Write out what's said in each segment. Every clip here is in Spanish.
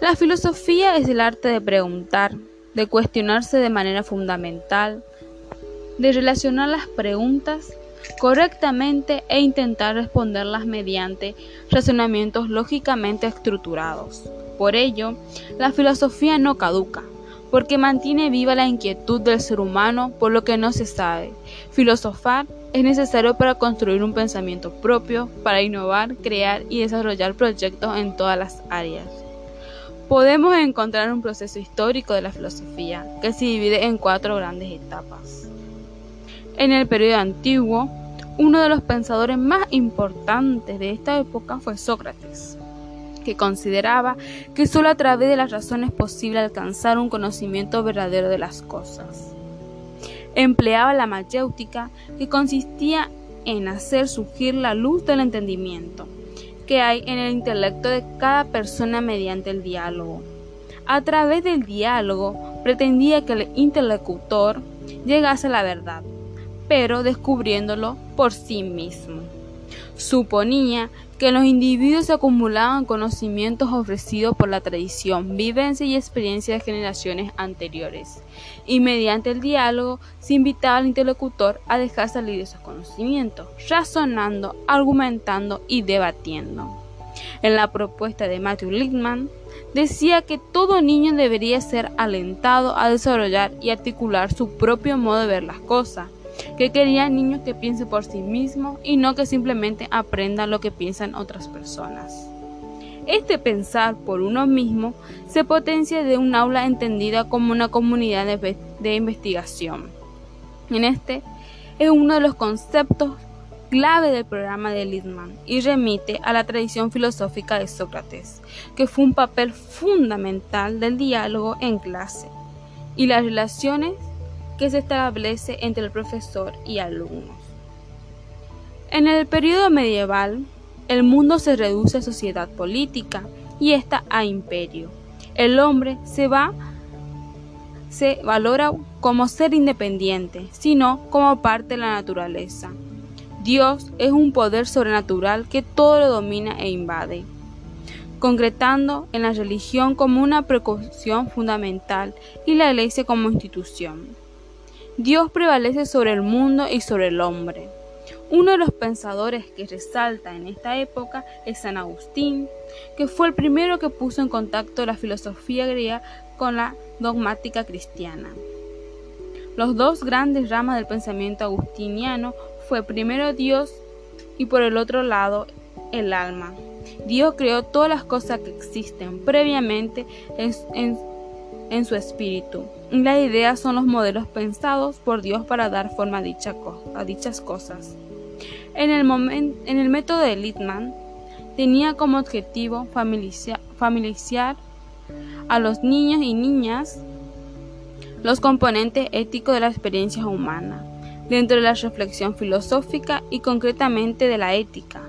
La filosofía es el arte de preguntar, de cuestionarse de manera fundamental, de relacionar las preguntas correctamente e intentar responderlas mediante razonamientos lógicamente estructurados. Por ello, la filosofía no caduca, porque mantiene viva la inquietud del ser humano por lo que no se sabe. Filosofar es necesario para construir un pensamiento propio, para innovar, crear y desarrollar proyectos en todas las áreas. Podemos encontrar un proceso histórico de la filosofía que se divide en cuatro grandes etapas. En el periodo antiguo, uno de los pensadores más importantes de esta época fue Sócrates que consideraba que sólo a través de las razones es posible alcanzar un conocimiento verdadero de las cosas. Empleaba la mayéutica, que consistía en hacer surgir la luz del entendimiento que hay en el intelecto de cada persona mediante el diálogo. A través del diálogo pretendía que el interlocutor llegase a la verdad, pero descubriéndolo por sí mismo. Suponía que los individuos acumulaban conocimientos ofrecidos por la tradición, vivencia y experiencia de generaciones anteriores, y mediante el diálogo se invitaba al interlocutor a dejar salir esos conocimientos, razonando, argumentando y debatiendo. En la propuesta de Matthew Lichtman, decía que todo niño debería ser alentado a desarrollar y articular su propio modo de ver las cosas, que quería niños que piensen por sí mismos y no que simplemente aprendan lo que piensan otras personas. Este pensar por uno mismo se potencia de un aula entendida como una comunidad de, de investigación. En este es uno de los conceptos clave del programa de Littman y remite a la tradición filosófica de Sócrates, que fue un papel fundamental del diálogo en clase y las relaciones que se establece entre el profesor y alumnos. En el periodo medieval, el mundo se reduce a sociedad política y esta a imperio. El hombre se va se valora como ser independiente, sino como parte de la naturaleza. Dios es un poder sobrenatural que todo lo domina e invade, concretando en la religión como una precaución fundamental y la iglesia como institución. Dios prevalece sobre el mundo y sobre el hombre. Uno de los pensadores que resalta en esta época es San Agustín, que fue el primero que puso en contacto la filosofía griega con la dogmática cristiana. Los dos grandes ramas del pensamiento agustiniano fue primero Dios y por el otro lado el alma. Dios creó todas las cosas que existen previamente en, en en su espíritu. La idea son los modelos pensados por Dios para dar forma a, dichas cosas. En el, en el método de Littman, tenía como objetivo familiarizar a los niños y niñas los componentes éticos de la experiencia humana, dentro de la reflexión filosófica y concretamente de la ética,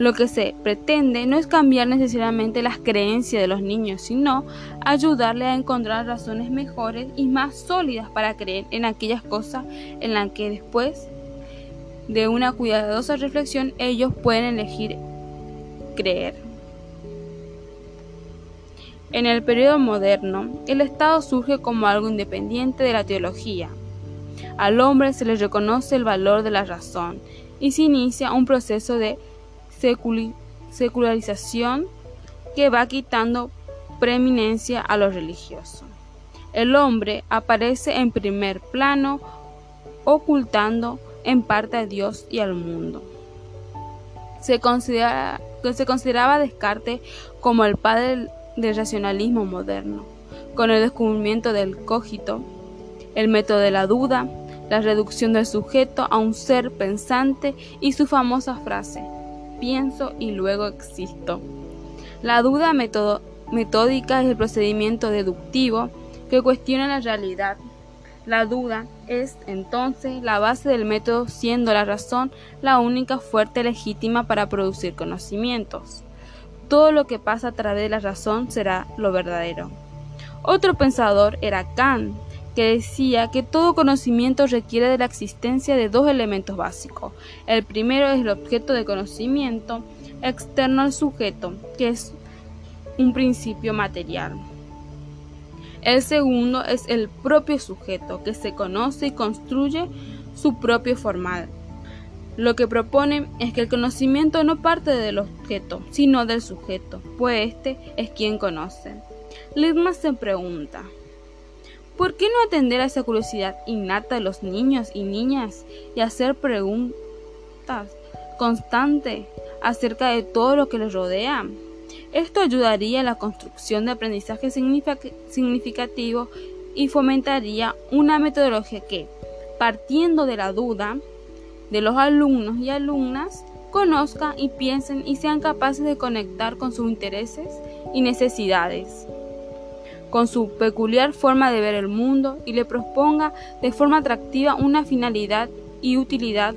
lo que se pretende no es cambiar necesariamente las creencias de los niños, sino ayudarles a encontrar razones mejores y más sólidas para creer en aquellas cosas en las que después de una cuidadosa reflexión ellos pueden elegir creer. En el periodo moderno, el Estado surge como algo independiente de la teología. Al hombre se le reconoce el valor de la razón y se inicia un proceso de secularización que va quitando preeminencia a lo religioso. El hombre aparece en primer plano, ocultando en parte a Dios y al mundo. Se, considera, se consideraba Descartes como el padre del racionalismo moderno, con el descubrimiento del cogito, el método de la duda, la reducción del sujeto a un ser pensante y su famosa frase, pienso y luego existo. La duda metódica es el procedimiento deductivo que cuestiona la realidad. La duda es entonces la base del método siendo la razón la única fuerte legítima para producir conocimientos. Todo lo que pasa a través de la razón será lo verdadero. Otro pensador era Kant, que decía que todo conocimiento requiere de la existencia de dos elementos básicos. El primero es el objeto de conocimiento externo al sujeto, que es un principio material. El segundo es el propio sujeto, que se conoce y construye su propio formal. Lo que propone es que el conocimiento no parte del objeto, sino del sujeto, pues éste es quien conoce. Littman se pregunta, ¿por qué no atender a esa curiosidad innata de los niños y niñas y hacer preguntas constantes acerca de todo lo que les rodea? Esto ayudaría a la construcción de aprendizaje significativo y fomentaría una metodología que, partiendo de la duda de los alumnos y alumnas, conozcan y piensen y sean capaces de conectar con sus intereses y necesidades, con su peculiar forma de ver el mundo y le proponga de forma atractiva una finalidad y utilidad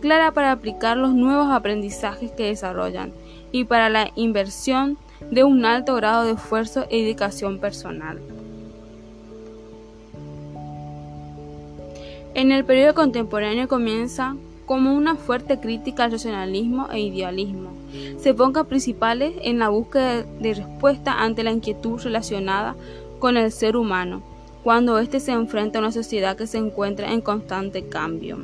clara para aplicar los nuevos aprendizajes que desarrollan y para la inversión de un alto grado de esfuerzo e dedicación personal. En el periodo contemporáneo comienza como una fuerte crítica al racionalismo e idealismo. Se ponga principales en la búsqueda de respuesta ante la inquietud relacionada con el ser humano, cuando éste se enfrenta a una sociedad que se encuentra en constante cambio.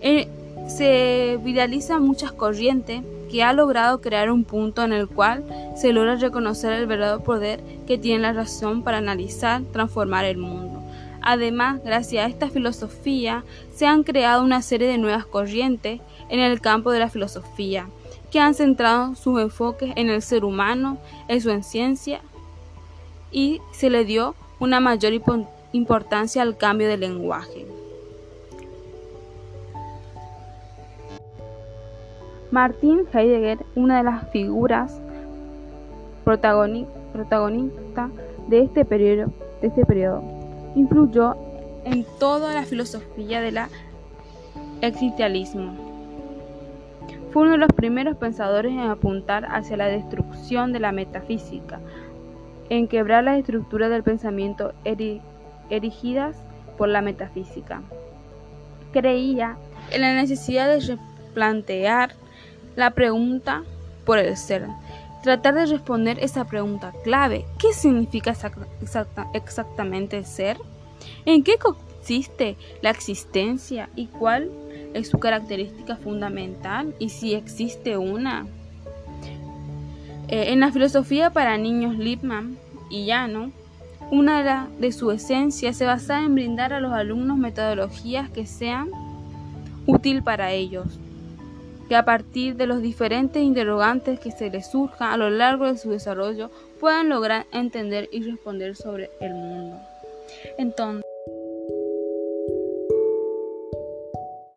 Eh, se viralizan muchas corrientes que ha logrado crear un punto en el cual se logra reconocer el verdadero poder que tiene la razón para analizar, transformar el mundo. Además, gracias a esta filosofía, se han creado una serie de nuevas corrientes en el campo de la filosofía, que han centrado sus enfoques en el ser humano, en su ciencia, y se le dio una mayor importancia al cambio de lenguaje. Martin Heidegger, una de las figuras protagonistas de este periodo, de este periodo, influyó en toda la filosofía del existencialismo. Fue uno de los primeros pensadores en apuntar hacia la destrucción de la metafísica, en quebrar las estructuras del pensamiento erigidas por la metafísica. Creía en la necesidad de replantear la pregunta por el ser. Tratar de responder esa pregunta clave. ¿Qué significa exactamente ser? ¿En qué consiste la existencia y cuál es su característica fundamental y si existe una? Eh, en la filosofía para niños Lippmann y Llano, una de, de su esencia se basa en brindar a los alumnos metodologías que sean útil para ellos, que a partir de los diferentes interrogantes que se les surjan a lo largo de su desarrollo puedan lograr entender y responder sobre el mundo. Entonces,